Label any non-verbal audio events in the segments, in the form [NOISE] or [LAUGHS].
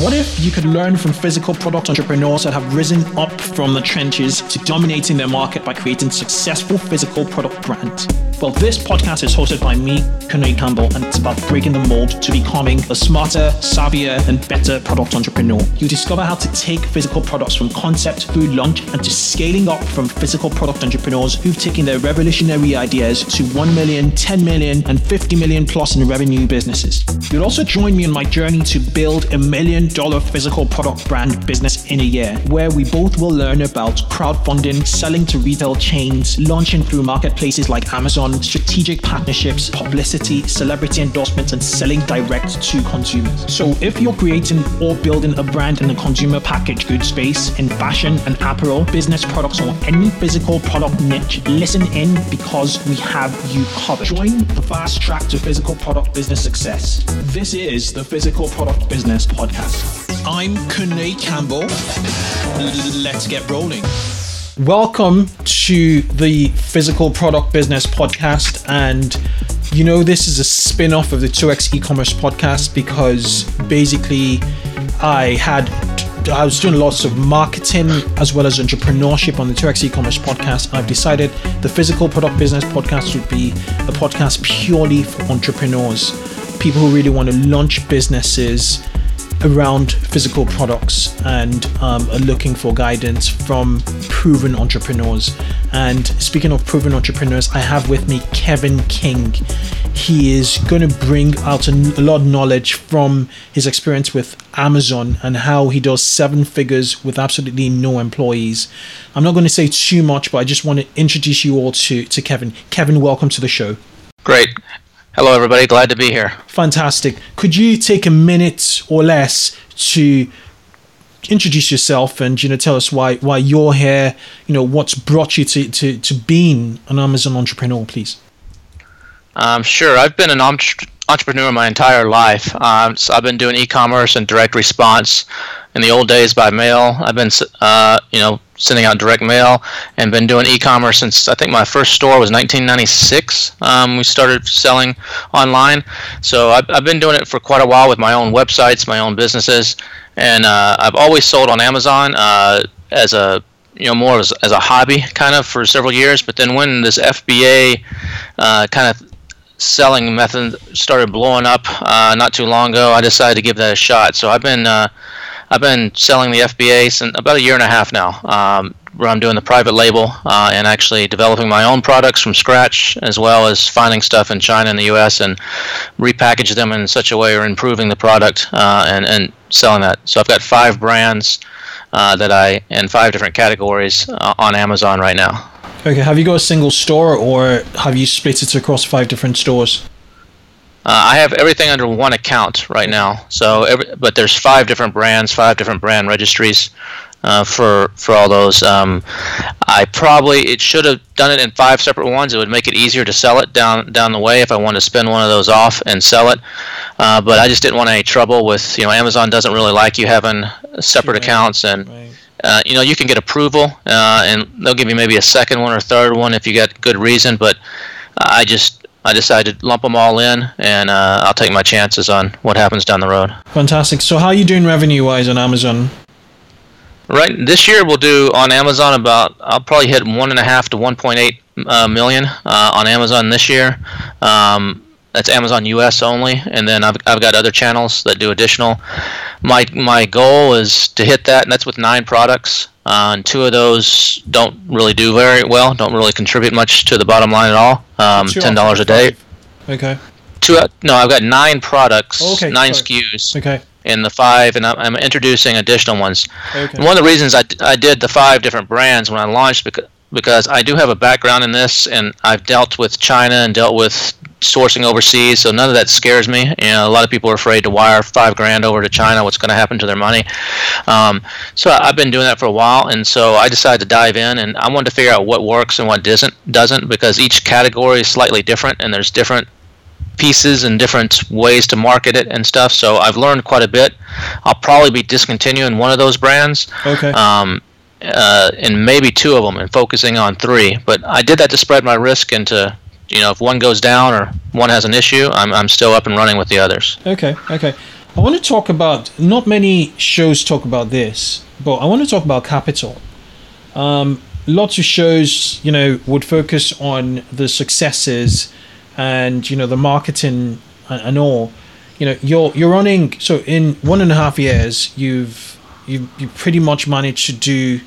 What if you could learn from physical product entrepreneurs that have risen up from the trenches to dominating their market by creating successful physical product brands? Well, this podcast is hosted by me, Kunle Campbell, and it's about breaking the mold to becoming a smarter, savvier, and better product entrepreneur. You discover how to take physical products from concept through launch and to scaling up from physical product entrepreneurs who've taken their revolutionary ideas to 1 million, 10 million, and 50 million plus in revenue businesses. You'll also join me in my journey to build a million dollar physical product brand business in a year, where we both will learn about crowdfunding, selling to retail chains, launching through marketplaces like Amazon, strategic partnerships, publicity, celebrity endorsements, and selling direct to consumers. So if you're creating or building a brand in the consumer packaged goods space, in fashion and apparel, business products, or any physical product niche, listen in because we have you covered. Join the fast track to physical product business success. This is the Physical Product Business Podcast. I'm Kunle Campbell. Let's get rolling. Welcome to the Physical Product Business Podcast. And you know, this is a spin off of the 2x e commerce podcast because basically I had I was doing lots of marketing as well as entrepreneurship on the 2x e-commerce podcast. I've decided the physical product business podcast would be a podcast purely for entrepreneurs, people who really want to launch businesses around physical products and um, are looking for guidance from proven entrepreneurs. And speaking of proven entrepreneurs, I have with me Kevin King. He is going to bring out a, a lot of knowledge from his experience with Amazon and how he does seven figures with absolutely no employees. I'm not going to say too much, but I just want to introduce you all to, to Kevin. Kevin, welcome to the show. Great. Hello, everybody. Glad to be here. Fantastic. Could you take a minute or less to introduce yourself and you know tell us why why you're here? You know what's brought you to to, to being an Amazon entrepreneur, please. Um, sure. I've been an entrepreneur my entire life. Um, so I've been doing e-commerce and direct response in the old days by mail. I've been, uh, you know, sending out direct mail and been doing e-commerce since I think my first store was 1996. Um, we started selling online, so I've, I've, been doing it for quite a while with my own websites, my own businesses, and uh, I've always sold on Amazon uh, as a you know more as, as a hobby kind of for several years. But then when this FBA uh, kind of selling method started blowing up uh, not too long ago, I decided to give that a shot. So I've been uh, I've been selling the FBA since about a year and a half now. Um, where I'm doing the private label uh, and actually developing my own products from scratch, as well as finding stuff in China and the U.S. and repackage them in such a way or improving the product uh, and and selling that. So I've got five brands uh, that I in five different categories uh, on Amazon right now. Okay, have you got a single store or have you split it across five different stores? Uh, I have everything under one account right now. So, every, but there's five different brands, five different brand registries uh, for for all those. Um, I probably it should have done it in five separate ones. It would make it easier to sell it down down the way if I wanted to spin one of those off and sell it. Uh, but I just didn't want any trouble with you know Amazon doesn't really like you having separate right. accounts and. Right. Uh, you know, you can get approval, uh, and they'll give you maybe a second one or third one if you got good reason. But I just I decided to lump them all in, and uh, I'll take my chances on what happens down the road. Fantastic. So, how are you doing revenue wise on Amazon? Right. This year we'll do on Amazon about I'll probably hit one and a half to 1.8 uh, million uh, on Amazon this year. Um, that's Amazon US only, and then I've, I've got other channels that do additional. My my goal is to hit that, and that's with nine products. Uh, and two of those don't really do very well, don't really contribute much to the bottom line at all. Um, Ten dollars a day. Okay. Two. Uh, no, I've got nine products, okay, nine sorry. SKUs. Okay. In the five, and I'm, I'm introducing additional ones. Okay. And one of the reasons I, I did the five different brands when I launched because because I do have a background in this, and I've dealt with China and dealt with sourcing overseas, so none of that scares me. You know, a lot of people are afraid to wire five grand over to China. What's going to happen to their money? Um, so I've been doing that for a while, and so I decided to dive in, and I wanted to figure out what works and what doesn't. Doesn't because each category is slightly different, and there's different pieces and different ways to market it and stuff. So I've learned quite a bit. I'll probably be discontinuing one of those brands. Okay. Um, uh, and maybe two of them, and focusing on three. But I did that to spread my risk into you know, if one goes down or one has an issue, I'm, I'm still up and running with the others. Okay, okay. I want to talk about. Not many shows talk about this, but I want to talk about capital. Um, lots of shows, you know, would focus on the successes and you know the marketing and, and all. You know, you're you're running. So in one and a half years, you've you you pretty much managed to do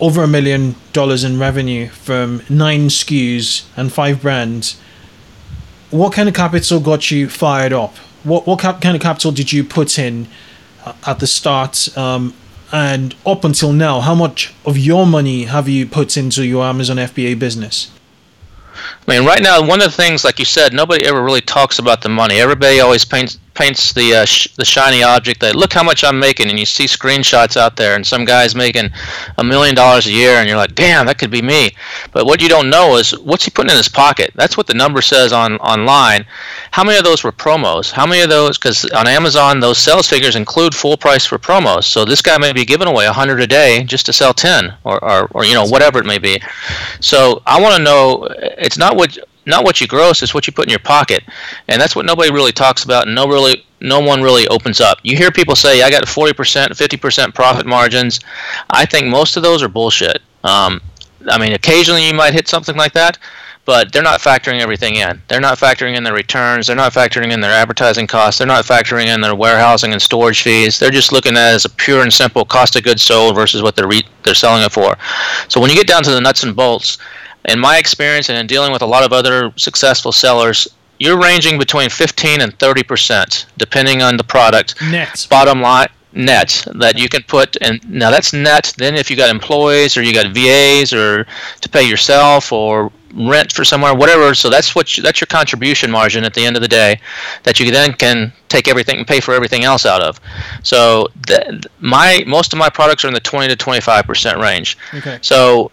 over a million dollars in revenue from nine SKUs and five brands. What kind of capital got you fired up? What what cap- kind of capital did you put in uh, at the start? Um, and up until now, how much of your money have you put into your Amazon FBA business? I mean, right now, one of the things, like you said, nobody ever really talks about the money. Everybody always paints paints the uh, sh- the shiny object that look how much I'm making, and you see screenshots out there, and some guy's making a million dollars a year, and you're like, damn, that could be me. But what you don't know is what's he putting in his pocket. That's what the number says on online. How many of those were promos? How many of those? Because on Amazon, those sales figures include full price for promos. So this guy may be giving away a hundred a day just to sell ten, or, or, or you know whatever it may be. So I want to know. It's not what not what you gross, it's what you put in your pocket, and that's what nobody really talks about, and no really no one really opens up. You hear people say, "I got 40%, 50% profit margins." I think most of those are bullshit. Um, I mean, occasionally you might hit something like that, but they're not factoring everything in. They're not factoring in their returns. They're not factoring in their advertising costs. They're not factoring in their warehousing and storage fees. They're just looking at it as a pure and simple cost of goods sold versus what they're re- they're selling it for. So when you get down to the nuts and bolts, in my experience and in dealing with a lot of other successful sellers, you're ranging between 15 and 30 percent, depending on the product. Net. Bottom line, net that you can put, and now that's net. Then if you got employees or you got VAs or to pay yourself or rent for somewhere, whatever. So that's what you, that's your contribution margin at the end of the day, that you then can take everything and pay for everything else out of. So the, my most of my products are in the 20 to 25 percent range. Okay. So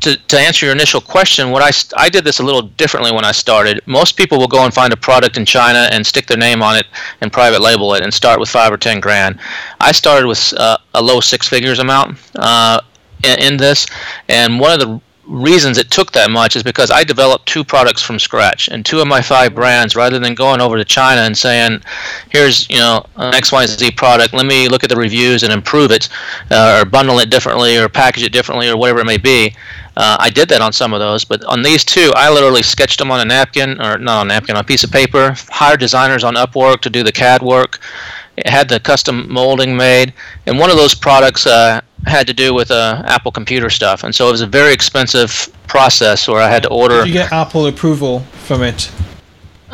to, to answer your initial question, what I, I did this a little differently when I started. Most people will go and find a product in China and stick their name on it and private label it and start with five or ten grand. I started with uh, a low six figures amount uh, in, in this, and one of the reasons it took that much is because I developed two products from scratch and two of my five brands rather than going over to China and saying, here's, you know, an XYZ product, let me look at the reviews and improve it uh, or bundle it differently or package it differently or whatever it may be. Uh, I did that on some of those, but on these two, I literally sketched them on a napkin or not on a napkin, on a piece of paper, hired designers on Upwork to do the CAD work, had the custom molding made, and one of those products uh, had to do with uh, Apple computer stuff, and so it was a very expensive process where I had to order. Did you get Apple approval from it?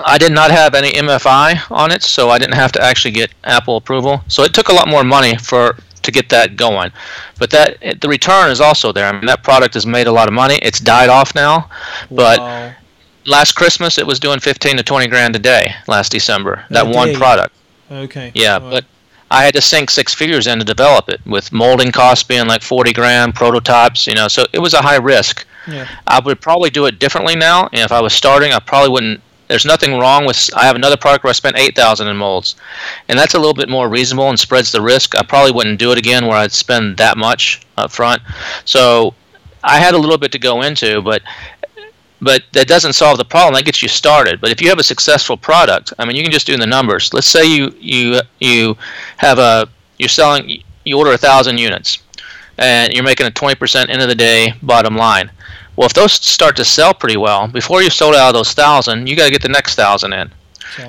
I did not have any MFI on it, so I didn't have to actually get Apple approval. So it took a lot more money for to get that going. But that it, the return is also there. I mean, that product has made a lot of money. It's died off now, but Wow. last Christmas it was doing 15 to 20 grand a day. Last December, that one day. product. Okay. Yeah, Wow. but I had to sink six figures in to develop it, with molding costs being like 40 grand, prototypes, you know. So it was a high risk. Yeah. I would probably do it differently now. And if I was starting, I probably wouldn't. There's nothing wrong with. I have another product where I spent eight thousand in molds, and that's a little bit more reasonable and spreads the risk. I probably wouldn't do it again where I'd spend that much up front. So I had a little bit to go into, but but that doesn't solve the problem. That gets you started. But if you have a successful product, I mean, you can just do the numbers. Let's say you you you have a you're selling you order a thousand units, and you're making a 20% end of the day bottom line. Well, if those start to sell pretty well, before you've sold out of those thousand, you got to get the next thousand in.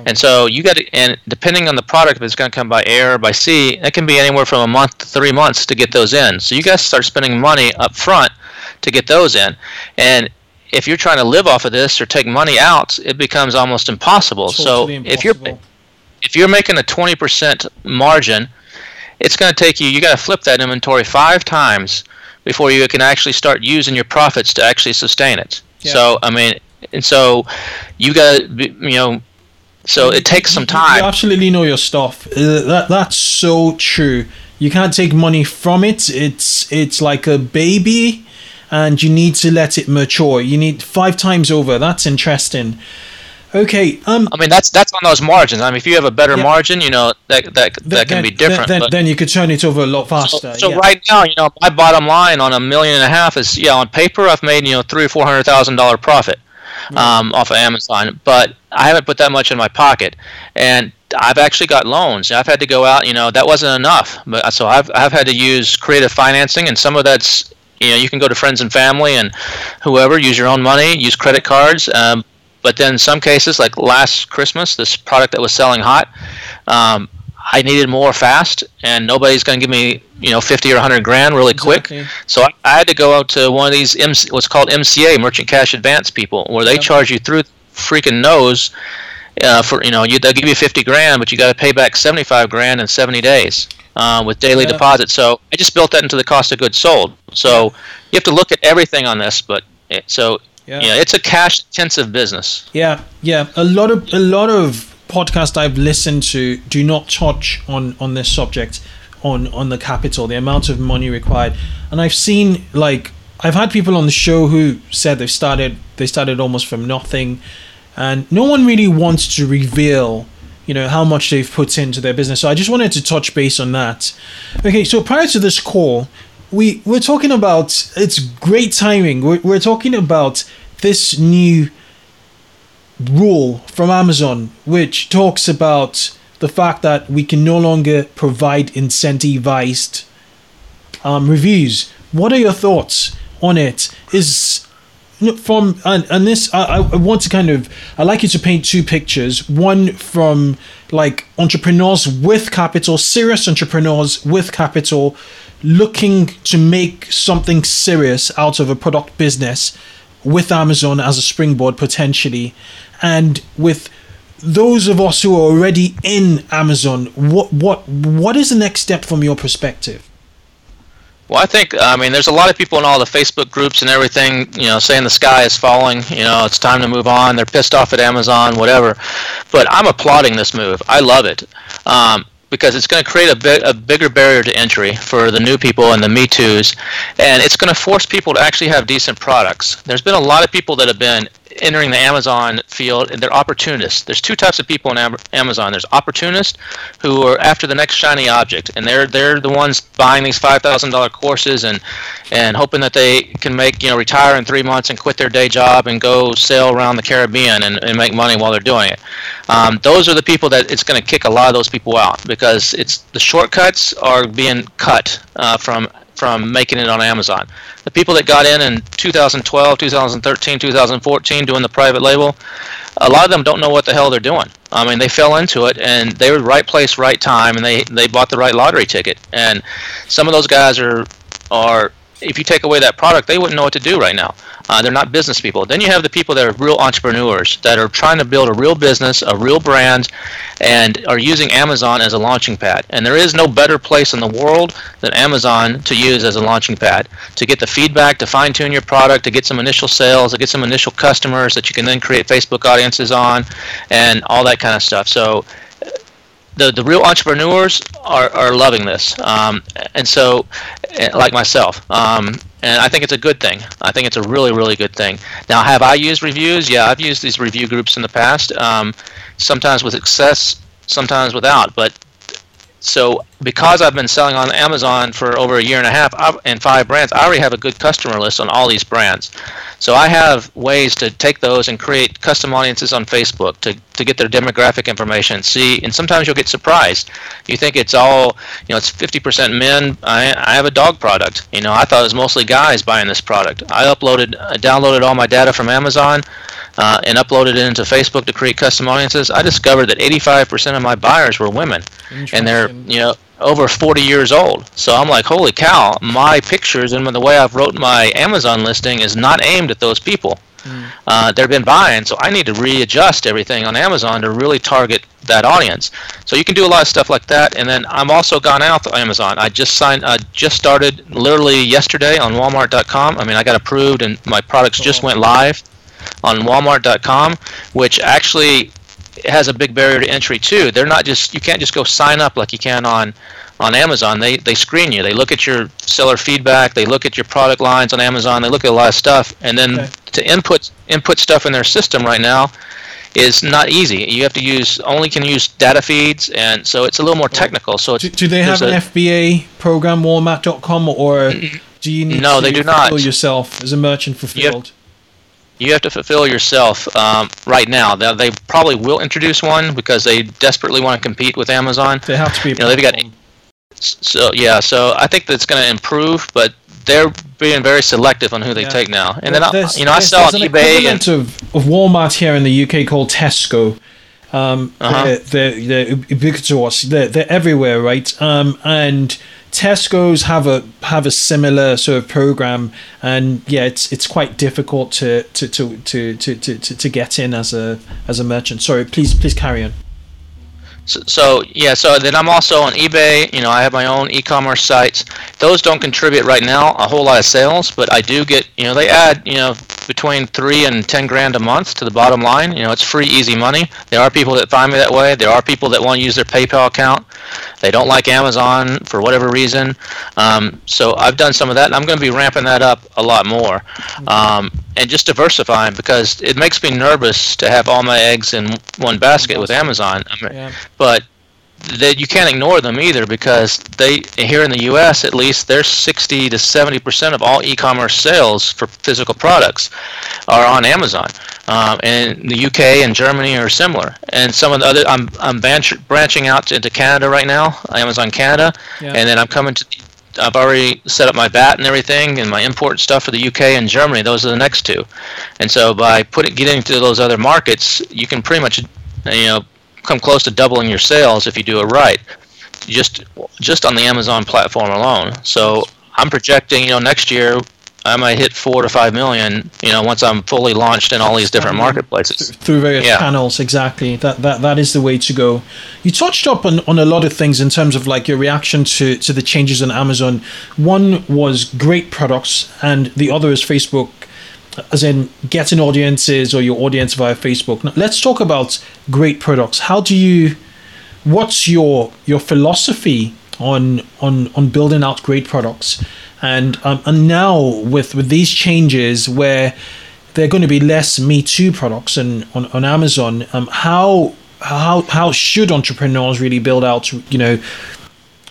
And so you got to, and depending on the product, if it's going to come by air or by sea, that can be anywhere from a month to three months to get those in. So you guys start spending money up front to get those in. And if you're trying to live off of this or take money out, it becomes almost impossible. Totally so if you're if you're making a 20% margin, it's going to take you, you got to flip that inventory five times before you can actually start using your profits to actually sustain it. Yeah. So, I mean, and so you got to, you know, so it takes some time. You absolutely know your stuff. Uh, that that's so true. You can't take money from it. It's it's like a baby, and you need to let it mature. You need five times over. That's interesting. Okay. Um. I mean, that's that's on those margins. I mean, if you have a better Yeah. margin, you know, that that that can be different. Then, then you could turn it over a lot faster. so yeah. right now, you know, my bottom line on a million and a half is yeah, on paper I've made you know three or four hundred thousand dollar profit um, off of Amazon, but I haven't put that much in my pocket. And I've actually got loans. I've had to go out. You know, that wasn't enough. But so I've I've had to use creative financing, and some of that's you know you can go to friends and family and whoever use your own money, use credit cards. Um, but then some cases, like last Christmas, this product that was selling hot, um, I needed more fast, and nobody's going to give me you know 50 or 100 grand really exactly. quick. So I, I, had to go out to one of these MC, what's called MCA, Merchant Cash Advance people, where they yep. charge you through freaking nose. Uh, for you know, you, they'll give you 50 grand, but you got to pay back 75 grand in 70 days uh, with daily yeah. deposit. So I just built that into the cost of goods sold. So yeah. you have to look at everything on this, but it, so yeah. it's a cash intensive business. Yeah, yeah. A lot of a lot of podcasts I've listened to do not touch on on this subject on on the capital, the amount of money required. And I've seen like I've had people on the show who said they've started they started almost from nothing and no one really wants to reveal you know how much they've put into their business. So I just wanted to touch base on that. Okay, so prior to this call, we we're talking about it's great timing. We're, we're talking about this new rule from Amazon, which talks about the fact that we can no longer provide incentivized um, reviews. What are your thoughts on it? Is from and, and this I, I want to kind of I like you to paint two pictures. One from like entrepreneurs with capital, serious entrepreneurs with capital, looking to make something serious out of a product business with Amazon as a springboard potentially, and with those of us who are already in Amazon, what what what is the next step from your perspective? Well, I think I mean there's a lot of people in all the Facebook groups and everything, you know, saying the sky is falling. You know, it's time to move on. They're pissed off at Amazon, whatever. But I'm applauding this move. I love it. Um, because it's going to create a, big, a bigger barrier to entry for the new people and the Me Too's, and it's going to force people to actually have decent products. There's been a lot of people that have been entering the Amazon field, and they're opportunists. There's two types of people in Amazon. There's opportunists who are after the next shiny object, and they're they're the ones buying these five thousand dollar courses and and hoping that they can make you know retire in three months and quit their day job and go sail around the Caribbean and, and make money while they're doing it. Um, those are the people that it's going to kick a lot of those people out because it's the shortcuts are being cut uh, from from making it on Amazon. The people that got in in 2012, 2013, 2014 doing the private label, a lot of them don't know what the hell they're doing. I mean, they fell into it and they were right place, right time, and they they bought the right lottery ticket. And some of those guys are are if you take away that product, they wouldn't know what to do right now. Uh, they're not business people. Then you have the people that are real entrepreneurs that are trying to build a real business, a real brand, and are using Amazon as a launching pad. And there is no better place in the world than Amazon to use as a launching pad to get the feedback, to fine tune your product, to get some initial sales, to get some initial customers that you can then create Facebook audiences on, and all that kind of stuff. So the, the real entrepreneurs are, are loving this. Um, and so, eh, like myself, um, and I think it's a good thing. I think it's a really, really good thing. Now, have I used reviews? Yeah, I've used these review groups in the past, um, sometimes with success, sometimes without. But so because I've been selling on Amazon for over a year and a half and five brands, I already have a good customer list on all these brands. So I have ways to take those and create custom audiences on Facebook to, to get their demographic information. See, and sometimes you'll get surprised. You think it's all, you know, it's 50% men. I, I have a dog product. You know, I thought it was mostly guys buying this product. I uploaded, I downloaded all my data from Amazon uh, and uploaded it into Facebook to create custom audiences. I discovered that 85% of my buyers were women, and they're, you know, over 40 years old. So I'm like, holy cow, my pictures and the way I've wrote my Amazon listing is not aimed at those people. Mm. Uh, they've been buying, so I need to readjust everything on Amazon to really target that audience. So you can do a lot of stuff like that, and then I'm also gone out to Amazon. I just signed, I just started literally yesterday on Walmart.com. I mean, I got approved, and my products just went live on Walmart.com, which actually has a big barrier to entry too. They're not just you can't just go sign up like you can on on Amazon. They they screen you. They look at your seller feedback. They look at your product lines on Amazon. They look at a lot of stuff, and then okay. to input input stuff in their system right now is not easy. You have to use only can use data feeds, and so it's a little more technical. So do, do they have an a, FBA program, Walmart.com, or do you need no, to they do not. yourself as a merchant fulfilled? You have to fulfill yourself um, right now. They, they, probably will introduce one because they desperately want to compete with Amazon. They have to be. You know, they've got. So yeah, so I think that's going to improve, but they're being very selective on who they yeah. take now. And then I, you know, I sell on eBay and of, of Walmart here in the UK called Tesco. Um, uh-huh. they're, they're, they're ubiquitous. They're, they're everywhere, right? Um, and Tesco's have a have a similar sort of program, and yeah, it's it's quite difficult to to to to to to, to get in as a as a merchant. Sorry, please please carry on. So, so, yeah, so then I'm also on eBay. You know, I have my own e-commerce sites. Those don't contribute right now a whole lot of sales, but I do get. You know, they add. You know, between three and ten grand a month to the bottom line. You know, it's free, easy money. There are people that find me that way. There are people that want to use their PayPal account. They don't like Amazon for whatever reason. Um, so I've done some of that, and I'm going to be ramping that up a lot more, um, and just diversifying because it makes me nervous to have all my eggs in one basket with Amazon. I mean, yeah. But that you can't ignore them either because they here in the U.S. at least they're 60 to 70 percent of all e-commerce sales for physical products are on Amazon, um, and the UK and Germany are similar. And some of the other I'm I'm branching out into Canada right now, Amazon Canada, yeah. and then I'm coming to. I've already set up my VAT and everything, and my import stuff for the UK and Germany. Those are the next two, and so by putting getting into those other markets, you can pretty much you know come close to doubling your sales if you do it right, just just on the Amazon platform alone. So I'm projecting, you know, next year I might hit four to five million. You know, once I'm fully launched in all these different marketplaces through various yeah. channels. Exactly. That that that is the way to go. You touched up on, on a lot of things in terms of like your reaction to to the changes on Amazon. One was great products, and the other is Facebook as in getting audiences or your audience via Facebook. Now, let's talk about great products. How do you? What's your your philosophy on on on building out great products? And um, and now with with these changes where they're going to be less Me Too products and on on Amazon, um, how how how should entrepreneurs really build out you know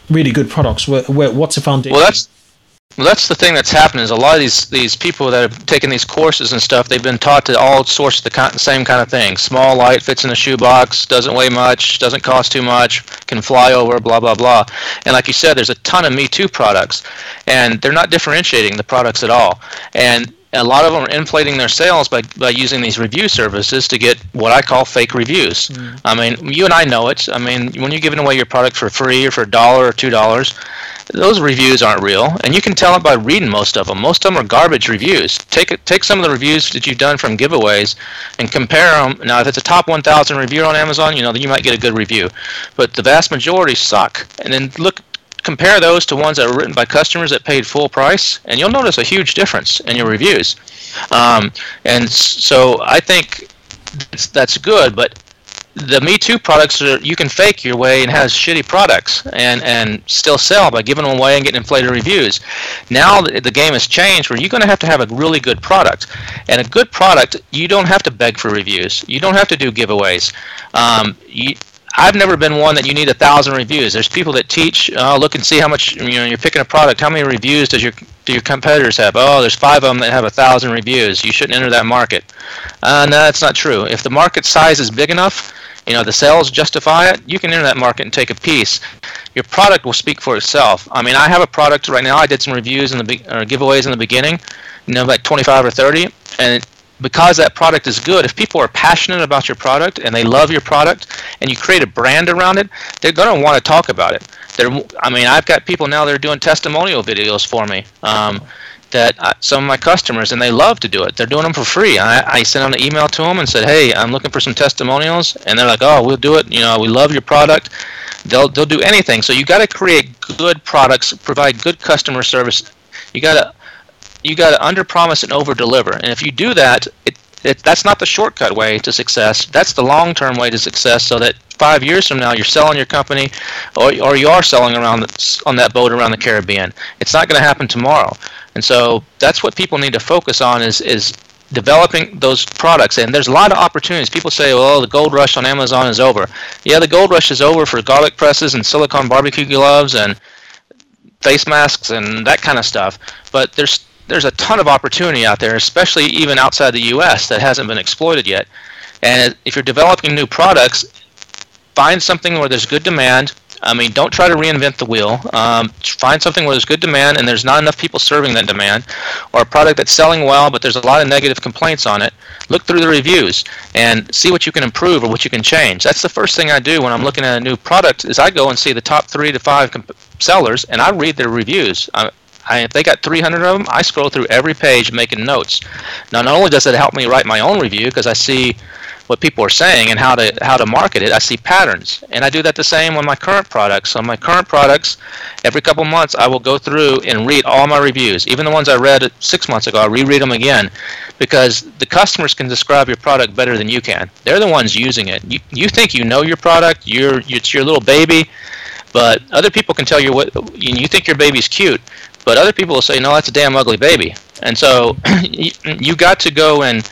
really good products? Where, where what's the foundation? Well, that's well, that's the thing that's happening is a lot of these these people that have taken these courses and stuff, they've been taught to all source the, the same kind of thing. Small, light, fits in a shoebox, doesn't weigh much, doesn't cost too much, can fly over, blah blah blah. And like you said, there's a ton of Me Too products, and they're not differentiating the products at all. And a lot of them are inflating their sales by, by using these review services to get what I call fake reviews. Mm. I mean, you and I know it. I mean, when you're giving away your product for free or for a dollar or two dollars, those reviews aren't real, and you can tell it by reading most of them. Most of them are garbage reviews. Take take some of the reviews that you've done from giveaways and compare them. Now, if it's a top 1,000 review on Amazon, you know then you might get a good review, but the vast majority suck. And then look compare those to ones that are written by customers that paid full price, and you'll notice a huge difference in your reviews. Um, and so I think that's, that's good, but the Me Too products are you can fake your way and has shitty products and and still sell by giving them away and getting inflated reviews. Now the game has changed where you're going to have to have a really good product, and a good product you don't have to beg for reviews. You don't have to do giveaways. Um, you, I've never been one that you need a thousand reviews. There's people that teach, oh, look and see how much you know you're picking a product. How many reviews does your do your competitors have? Oh, there's five of them that have a thousand reviews. You shouldn't enter that market. Uh, no, that's not true. If the market size is big enough, you know the sales justify it. You can enter that market and take a piece. Your product will speak for itself. I mean, I have a product right now. I did some reviews in the or giveaways in the beginning, you know, like 25 or 30, and because that product is good, if people are passionate about your product and they love your product and you create a brand around it, they're going to want to talk about it. They're, I mean, I've got people now that are doing testimonial videos for me. Um, that I, some of my customers and they love to do it. They're doing them for free. I, I sent out an email to them and said, "Hey, I'm looking for some testimonials," and they're like, "Oh, we'll do it. You know, we love your product." They'll they'll do anything. So you got to create good products, provide good customer service. You got to you got to under promise and over deliver. And if you do that, it, it, that's not the shortcut way to success. That's the long term way to success. So that five years from now, you're selling your company, or, or you are selling around the, on that boat around the Caribbean. It's not going to happen tomorrow. And so that's what people need to focus on is is developing those products and there's a lot of opportunities people say well the gold rush on amazon is over yeah the gold rush is over for garlic presses and silicone barbecue gloves and face masks and that kind of stuff but there's there's a ton of opportunity out there, especially even outside the U.S. that hasn't been exploited yet. And if you're developing new products, find something where there's good demand. I mean, don't try to reinvent the wheel. Um, find something where there's good demand and there's not enough people serving that demand, or a product that's selling well but there's a lot of negative complaints on it. Look through the reviews and see what you can improve or what you can change. That's the first thing I do when I'm looking at a new product. Is I go and see the top three to five comp- sellers and I read their reviews. I, I, if they got 300 of them, I scroll through every page making notes. Now, not only does it help me write my own review because I see what people are saying and how to how to market it. I see patterns, and I do that the same on my current products. On my current products, every couple months I will go through and read all my reviews, even the ones I read six months ago. I reread them again because the customers can describe your product better than you can. They're the ones using it. You you think you know your product, you're it's your little baby, but other people can tell you what you think your baby's cute, but other people will say no, that's a damn ugly baby. And so [CLEARS THROAT] you, you got to go and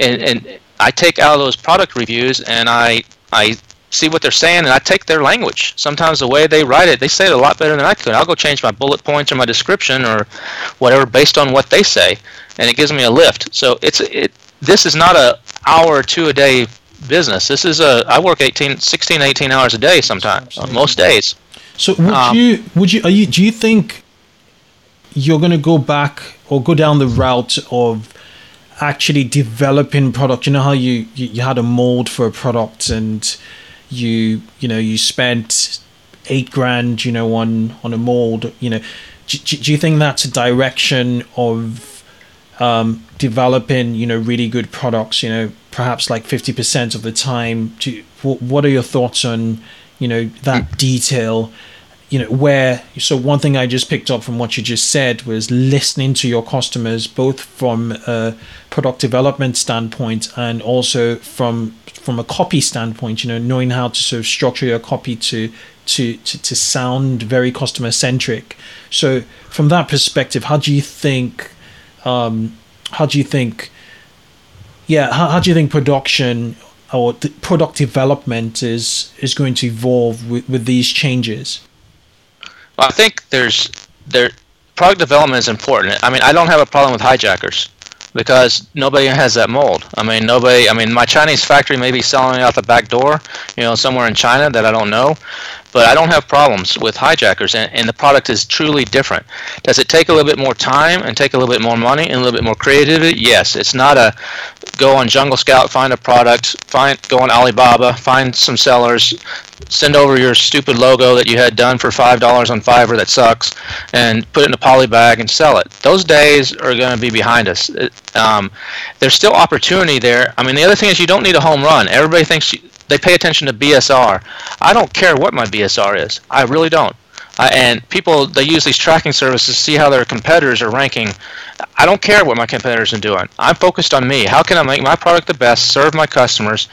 and, and I take out of those product reviews and I I see what they're saying and I take their language. Sometimes the way they write it, they say it a lot better than I could. I'll go change my bullet points or my description or whatever based on what they say, and it gives me a lift. So it's it. This is not a hour or two a day business. This is a I work 18, 16, 18 hours a day sometimes, most days. So would um, you would you are you do you think you're going to go back or go down the route of actually developing product. You know how you, you, had a mold for a product and you you know you spent eight grand you know on on a mold you know. Do, do you think that's a direction of um, developing you know really good products you know perhaps like 50% of the time? What are your thoughts on you know that detail you know where so one thing i just picked up from what you just said was listening to your customers both from a product development standpoint and also from from a copy standpoint you know knowing how to sort of structure your copy to to to, to sound very customer centric so from that perspective how do you think um how do you think yeah how, how do you think production or product development is is going to evolve with, with these changes I think there's there product development is important. I mean, I don't have a problem with hijackers because nobody has that mold. I mean, nobody. I mean, my Chinese factory may be selling out the back door, you know, somewhere in China that I don't know, but I don't have problems with hijackers, and, and the product is truly different. Does it take a little bit more time and take a little bit more money and a little bit more creativity? Yes. It's not a go on Jungle Scout, find a product, find go on Alibaba, find some sellers, send over your stupid logo that you had done for five dollars on Fiverr that sucks, and put it in a poly bag and sell it. Those days are going to be behind us. It, um, there's still opportunity there. I mean, the other thing is you don't need a home run. Everybody thinks you, they pay attention to BSR. I don't care what my BSR is. I really don't. Uh, and people they use these tracking services to see how their competitors are ranking. I don't care what my competitors are doing. I'm focused on me. How can I make my product the best, serve my customers,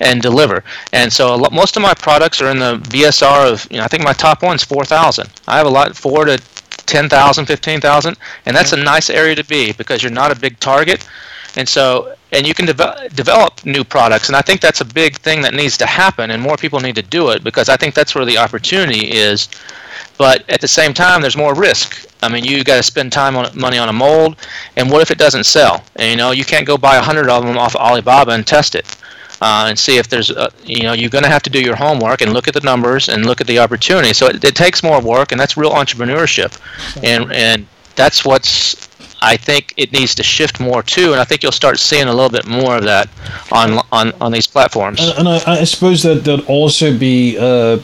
and deliver? And so lot, most of my products are in the BSR of you know I think my top one's 4,000. I have a lot four to 10,000, 15,000, and that's a nice area to be because you're not a big target and so and you can de- develop new products and i think that's a big thing that needs to happen and more people need to do it because i think that's where the opportunity is. But at the same time there's more risk. I mean you got to spend time on money on a mold and what if it doesn't sell? And you know you can't go buy a hundred of them off alibaba and test it uh, and see if there's a, you know you're going to have to do your homework and look at the numbers and look at the opportunity. So it, it takes more work and that's real entrepreneurship. And and that's what's I think it needs to shift more too, and I think you'll start seeing a little bit more of that on on, on these platforms. And, and I, I, suppose that there'd also be uh,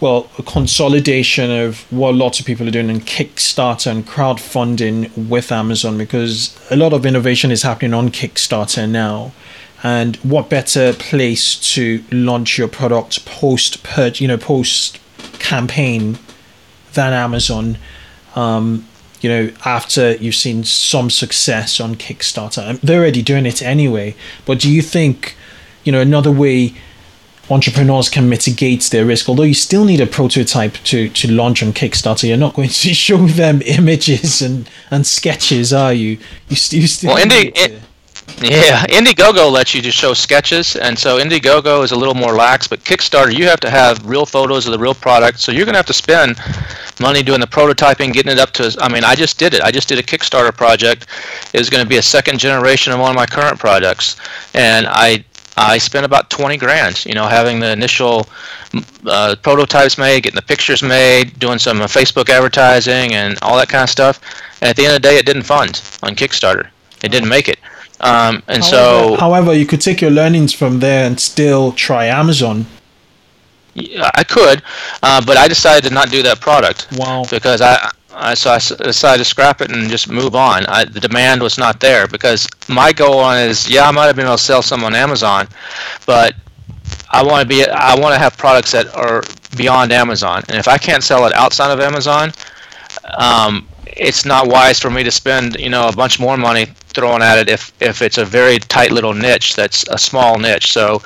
well a consolidation of what lots of people are doing in Kickstarter and crowdfunding with Amazon because a lot of innovation is happening on Kickstarter now. And what better place to launch your product post per you know post campaign than Amazon? Um, you know, after you've seen some success on Kickstarter. Um, they're already doing it anyway. But do you think, you know, another way entrepreneurs can mitigate their risk, although you still need a prototype to, to launch on Kickstarter, you're not going to [LAUGHS] show them images and, and sketches, are you? You, st- you still. Well, Indie, it, yeah, Indiegogo lets you just show sketches, and so Indiegogo is a little more lax. But Kickstarter, you have to have real photos of the real product, so you're going to have to spend money doing the prototyping, getting it up to. I mean, I just did it. I just did a Kickstarter project. It was going to be a second generation of one of my current products, and I I spent about 20 grand, you know, having the initial uh, prototypes made, getting the pictures made, doing some uh, Facebook advertising and all that kind of stuff. And at the end of the day, it didn't fund on Kickstarter. It didn't make it. Um, and however, so, however, you could take your learnings from there and still try Amazon. I could, uh, but I decided to not do that product. Wow. Because I, I so I decided to scrap it and just move on. I, the demand was not there because my goal on is yeah I might have been able to sell some on Amazon, but I want to be I want to have products that are beyond Amazon, and if I can't sell it outside of Amazon, um, it's not wise for me to spend you know a bunch more money throwing at it if if it's a very tight little niche that's a small niche. So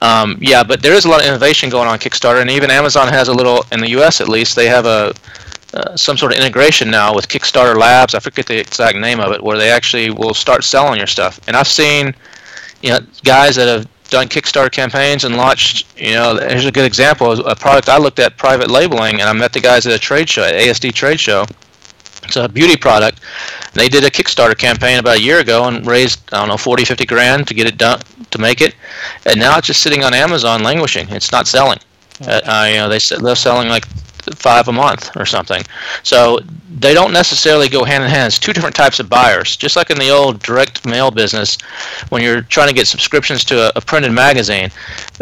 um, yeah, but there is a lot of innovation going on Kickstarter, and even Amazon has a little in the U.S. at least they have a uh, some sort of integration now with Kickstarter Labs. I forget the exact name of it, where they actually will start selling your stuff. And I've seen, you know, guys that have done Kickstarter campaigns and launched. You know, here's a good example: a product I looked at private labeling, and I met the guys at a trade show, at ASD trade show. It's a beauty product. They did a Kickstarter campaign about a year ago and raised I don't know 40, 50 grand to get it done to make it, and now it's just sitting on Amazon languishing. It's not selling. Uh, you know, they they're selling like five a month or something. So they don't necessarily go hand in hand. It's two different types of buyers. Just like in the old direct mail business, when you're trying to get subscriptions to a, a printed magazine,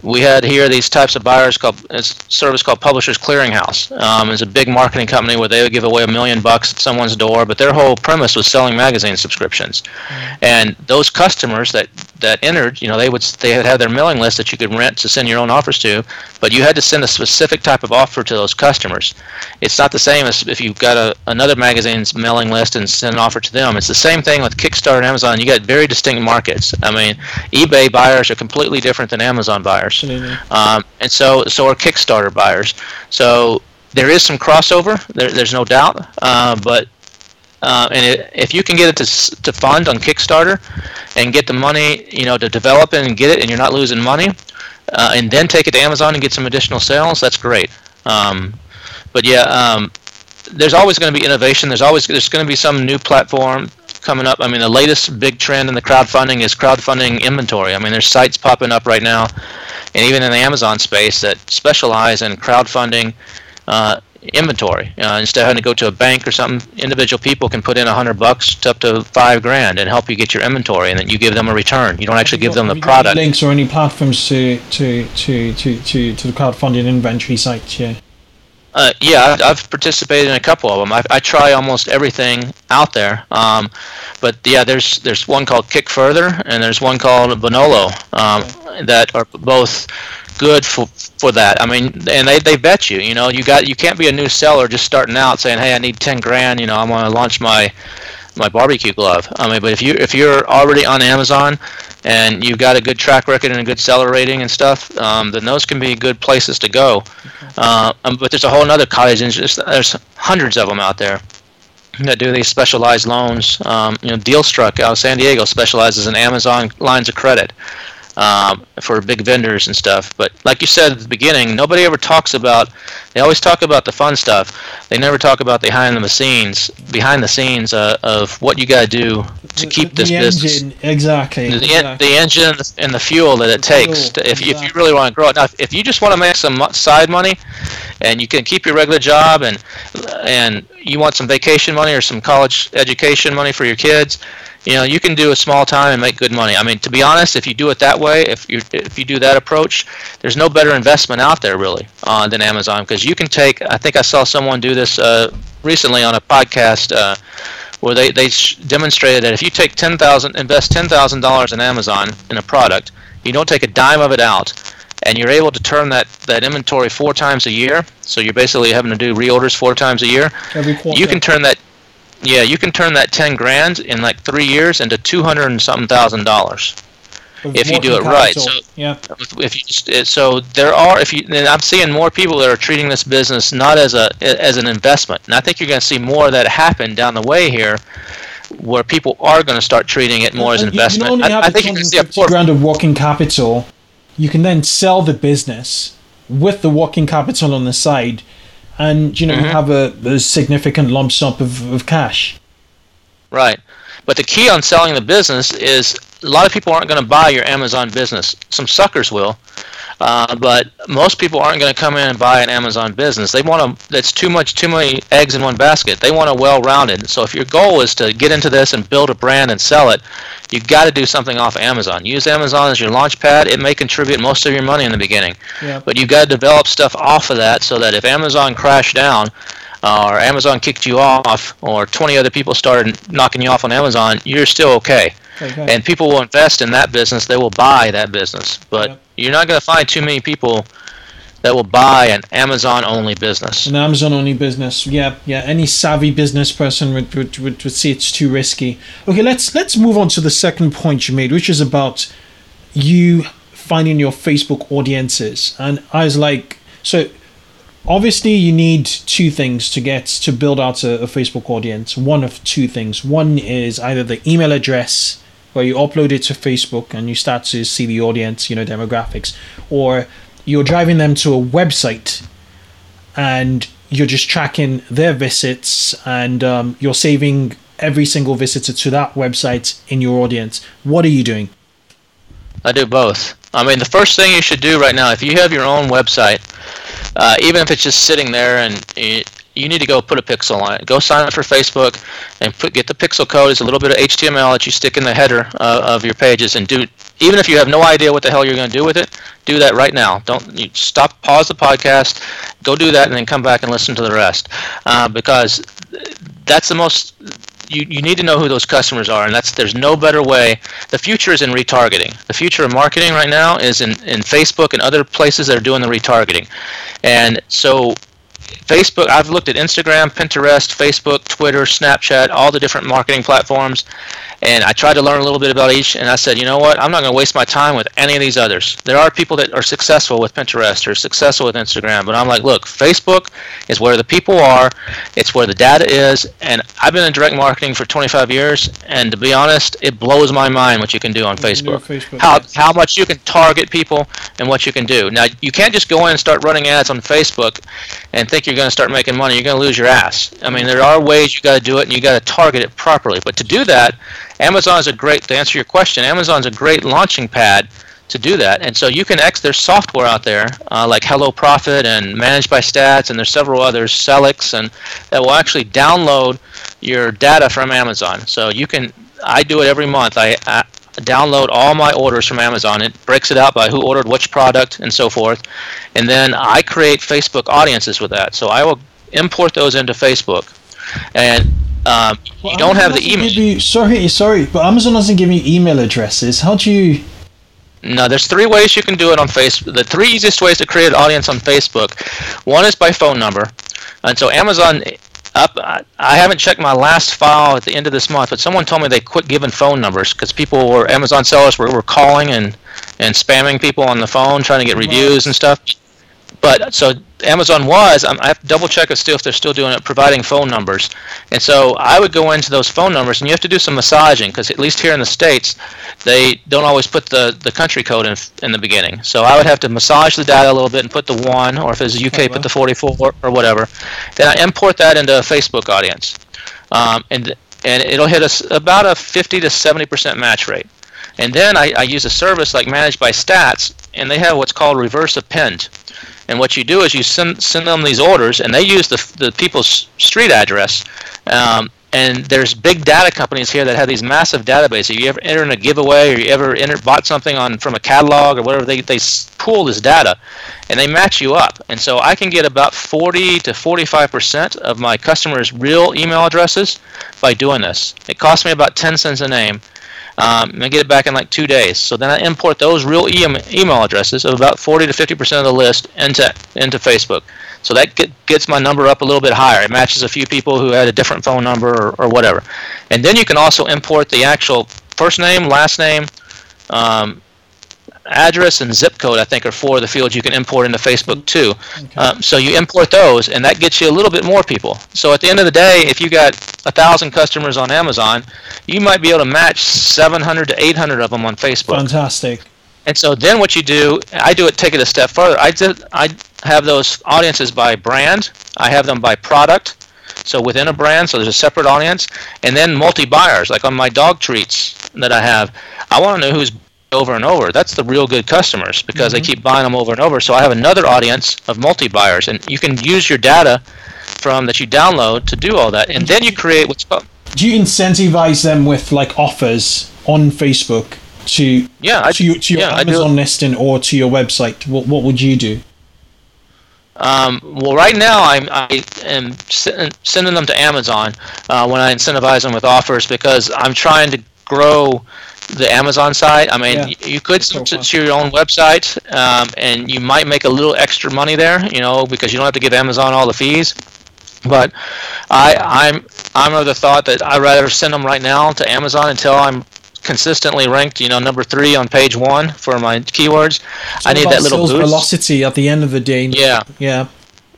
we had here these types of buyers called a service called Publishers Clearinghouse. Um, it's a big marketing company where they would give away a million bucks at someone's door, but their whole premise was selling magazine subscriptions. Mm-hmm. And those customers that that entered, you know, they would they had had their mailing list that you could rent to send your own offers to, but you had to send a specific type of offer to those customers. It's not the same as if you've got a, another magazine's mailing list and send an offer to them. It's the same thing with Kickstarter and Amazon. You got very distinct markets. I mean, eBay buyers are completely different than Amazon buyers, um, and so so are Kickstarter buyers. So there is some crossover. There, there's no doubt, uh, but uh, and it, if you can get it to, to fund on Kickstarter and get the money, you know, to develop it and get it, and you're not losing money, uh, and then take it to Amazon and get some additional sales, that's great. Um, but yeah, um, there's always going to be innovation. There's always there's going to be some new platform coming up. I mean, the latest big trend in the crowdfunding is crowdfunding inventory. I mean, there's sites popping up right now, and even in the Amazon space that specialize in crowdfunding uh, inventory. Uh, instead of having to go to a bank or something, individual people can put in a hundred bucks to up to five grand and help you get your inventory, and then you give them a return. You don't actually give them the product. links or any platforms to to to to to, to the crowdfunding inventory sites? Yeah. Uh, yeah, I've participated in a couple of them. I, I try almost everything out there. Um, but yeah, there's there's one called KickFurther and there's one called Bonolo um, that are both good for for that. I mean, and they, they bet you. You know, you got you can't be a new seller just starting out saying, "Hey, I need ten grand." You know, I'm to launch my my barbecue glove. I mean, but if you if you're already on Amazon and you've got a good track record and a good seller rating and stuff, um, then those can be good places to go. Uh, um, but there's a whole other cottage industry. There's hundreds of them out there that do these specialized loans. Um, you know, Dealstruck out of San Diego specializes in Amazon lines of credit um, for big vendors and stuff. But like you said at the beginning, nobody ever talks about. They always talk about the fun stuff. They never talk about the behind the scenes, behind the scenes uh, of what you got to do to keep this the business. Engine, exactly. The, exactly. the engine and the, fuel that it takes to, if, exactly. if you really want to grow it. Now, if you just want to make some side money, and you can keep your regular job, and and you want some vacation money or some college education money for your kids, you know you can do a small time and make good money i mean to be honest if you do it that way if you if you do that approach there's no better investment out there really uh, than amazon because you can take i think i saw someone do this uh, recently on a podcast uh, where they, they demonstrated that if you take 10000 invest $10000 in amazon in a product you don't take a dime of it out and you're able to turn that, that inventory four times a year so you're basically having to do reorders four times a year Every quarter. you can turn that yeah, you can turn that ten grand in like three years into two hundred and something thousand dollars if you do it right. So yeah. if you just, so there are if you and I'm seeing more people that are treating this business not as a as an investment, and I think you're going to see more of that happen down the way here, where people are going to start treating it more as uh, And you- investment. You I, I think you're going to see a 250 poor grand of working capital. You can then sell the business with the working capital on the side, and you know Mhm. you have a, a significant lump sum of, of cash. Right. But the key on selling the business is a lot of people aren't going to buy your Amazon business. Some suckers will. Uh, but most people aren't going to come in and buy an Amazon business. They want to. That's too much, too many eggs in one basket. They want a well-rounded. So if your goal is to get into this and build a brand and sell it, you've got to do something off Amazon. Use Amazon as your launch pad. It may contribute most of your money in the beginning, Yeah. but you've got to develop stuff off of that so that if Amazon crashed down, or Amazon kicked you off, or 20 other people started knocking you off on Amazon, you're still okay Okay. and people will invest in that business. They will buy that business, but Yep. you're not going to find too many people that will buy an Amazon-only business. An Amazon only business. Yeah, yeah. Any savvy business person would, would, would, would say it's too risky. Okay, let's let's move on to the second point you made, which is about you finding your Facebook audiences. And I was like, so obviously you need two things to get to build out a, a Facebook audience. One of two things. One is either the email address where you upload it to Facebook and you start to see the audience, you know, demographics, or you're driving them to a website and you're just tracking their visits and um, you're saving every single visitor to that website in your audience. What are you doing? I do both. I mean, the first thing you should do right now, if you have your own website, uh, even if it's just sitting there and it, you need to go put a pixel on it. Go sign up for Facebook and put get the pixel code. It's a little bit of HTML that you stick in the header uh, of your pages and do. Even if you have no idea what the hell you're going to do with it, do that right now. Don't you stop, pause the podcast, go do that, and then come back and listen to the rest, uh, because that's the most. You, you need to know who those customers are, and that's there's no better way. The future is in retargeting. The future of marketing right now is in, in Facebook and other places that are doing the retargeting, and so Facebook, I've looked at Instagram, Pinterest, Facebook, Twitter, Snapchat, all the different marketing platforms, and I tried to learn a little bit about each. And I said, you know what? I'm not going to waste my time with any of these others. There are people that are successful with Pinterest or successful with Instagram, but I'm like, look, Facebook is where the people are, it's where the data is, and I've been in direct marketing for 25 years, and to be honest, it blows my mind what you can do on Facebook. Facebook, How how much you can target people and what you can do. Now, you can't just go in and start running ads on Facebook and think you're going to start making money. You're going to lose your ass. I mean, there are ways you got to do it, and you got to target it properly. But to do that, Amazon is a great. To answer your question, Amazon's a great launching pad to do that. And so you can X. There's software out there uh, like Hello Profit and ManageByStats, and there's several others, Sellics, and that will actually download your data from Amazon. So you can. I do it every month. I download all my orders from Amazon. It breaks it out by who ordered which product and so forth. And then I create Facebook audiences with that. So I will import those into Facebook. And um, you don't have the email. you- sorry, sorry, but Amazon doesn't give you email addresses. How do you? No, there's three ways you can do it on Facebook. The three easiest ways to create an audience on Facebook. One is by phone number, and so Amazon. Up, I I haven't checked my last file at the end of this month, but someone told me they quit giving phone numbers because people were Amazon sellers were, were calling and and spamming people on the phone trying to get reviews and stuff. But so Amazon was, I'm- I have to double check and see if they're still doing it, providing phone numbers. And so I would go into those phone numbers, and you have to do some massaging because at least here in the states, they don't always put the, the country code in in the beginning. So I would have to massage the data a little bit and put the one, or if it's UK, put the 44 or whatever. Then I import that into a Facebook audience, um, and and it'll hit us about a 50 to 70 percent match rate. And then I, I use a service like ManageByStats, and they have what's called reverse append. And what you do is you send send them these orders, and they use the the people's street address. Um, and there's big data companies here that have these massive databases. If you ever enter in a giveaway, or you ever enter, bought something on from a catalog or whatever, they they pool this data, and they match you up. And so I can get about 40 to 45 percent of my customers' real email addresses by doing this. It costs me about 10 cents a name. Um, and I get it back in like two days. So then I import those real email addresses of about 40 to 50 percent of the list into into Facebook. So that get, gets my number up a little bit higher. It matches a few people who had a different phone number or, or whatever. And then you can also import the actual first name, last name, um, address, and zip code. I think are four of the fields you can import into Facebook too. Um, so you import those, and that gets you a little bit more people. So at the end of the day, if you got a thousand customers on Amazon, you might be able to match 700 to 800 of them on Facebook. Fantastic. And so then what you do, I do it, take it a step further. I did, I have those audiences by brand. I have them by product. So within a brand, so there's a separate audience, and then multi-buyers, like on my dog treats that I have. I want to know who's over and over. That's the real good customers because mm-hmm. they keep buying them over and over. So I have another audience of multi-buyers, and you can use your data from that you download to do all that, and then you create what's called. Do you incentivize them with like offers on Facebook to yeah I, to, your, to your yeah, Amazon listing or to your website? What what would you do? Um, well, right now I'm I am sending them to Amazon uh, when I incentivize them with offers because I'm trying to grow the Amazon site. I mean, yeah. you could so to your own website, um, and you might make a little extra money there, you know, because you don't have to give Amazon all the fees. But I, I'm I'm of the thought that I'd rather send them right now to Amazon until I'm consistently ranked, you know, number three on page one for my keywords. I need that little boost. velocity at the end of the day. Yeah. Yeah.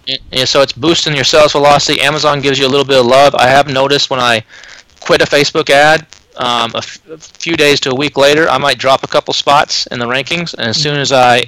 Yeah, so it's boosting your sales velocity. Amazon gives you a little bit of love. I have noticed when I quit a Facebook ad, um, a, f- a few days to a week later, I might drop a couple spots in the rankings, and as soon as I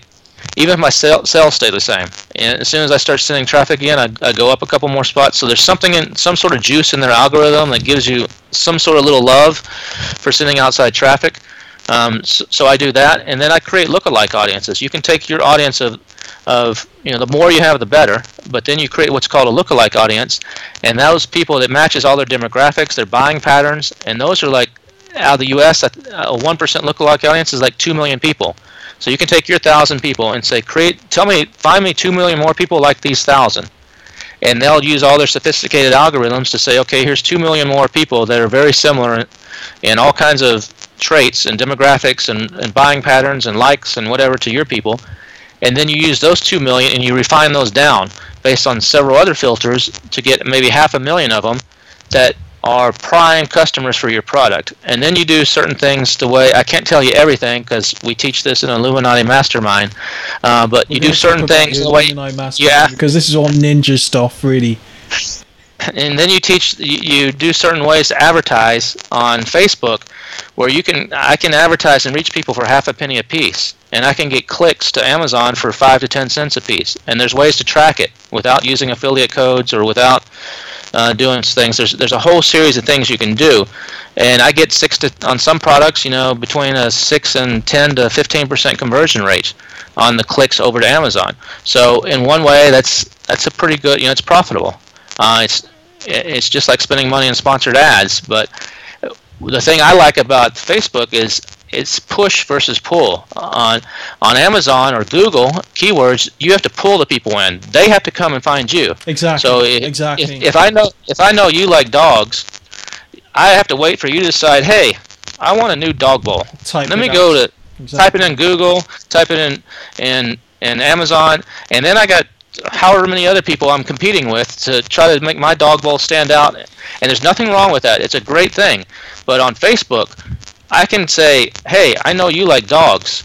even if my sales stay the same. And as soon as I start sending traffic again, I, I go up a couple more spots. So there's something in some sort of juice in their algorithm that gives you some sort of little love for sending outside traffic. Um, so, so, I do that, and then I create lookalike audiences. You can take your audience of, of you know, the more you have, the better. But then you create what's called a lookalike audience, and those people that matches all their demographics, their buying patterns, and those are like out of the U.S. A one percent lookalike audience is like two million people. So you can take your thousand people and say, create, tell me, find me two million more people like these thousand, and they'll use all their sophisticated algorithms to say, okay, here's two million more people that are very similar in, in all kinds of traits and demographics and, and buying patterns and likes and whatever to your people, and then you use those two million and you refine those down based on several other filters to get maybe half a million of them that are prime customers for your product. And then you do certain things the way I can't tell you everything because we teach this in Illuminati Mastermind, uh, but you do certain things the way yeah because this is all ninja stuff really. [LAUGHS] And then you teach you, you do certain ways to advertise on Facebook, where you can I can advertise and reach people for half a penny a piece, and I can get clicks to Amazon for five to ten cents a piece. And there's ways to track it without using affiliate codes or without uh, doing things. There's there's a whole series of things you can do, and I get six to on some products, you know, between a six and ten to fifteen percent conversion rate on the clicks over to Amazon. So in one way, that's that's a pretty good, you know, it's profitable. Uh, it's it's just like spending money on sponsored ads, but the thing I like about Facebook is it's push versus pull. On on Amazon or Google keywords, you have to pull the people in. They have to come and find you. Exactly. So if, exactly. If, if I know if I know you like dogs, I have to wait for you to decide. Hey, I want a new dog bowl. Type Let me out. go to exactly. type it in Google, type it in in in Amazon, and then I got however many other people I'm competing with to try to make my dog bowl stand out. And there's nothing wrong with that. It's a great thing. But on Facebook, I can say, hey, I know you like dogs.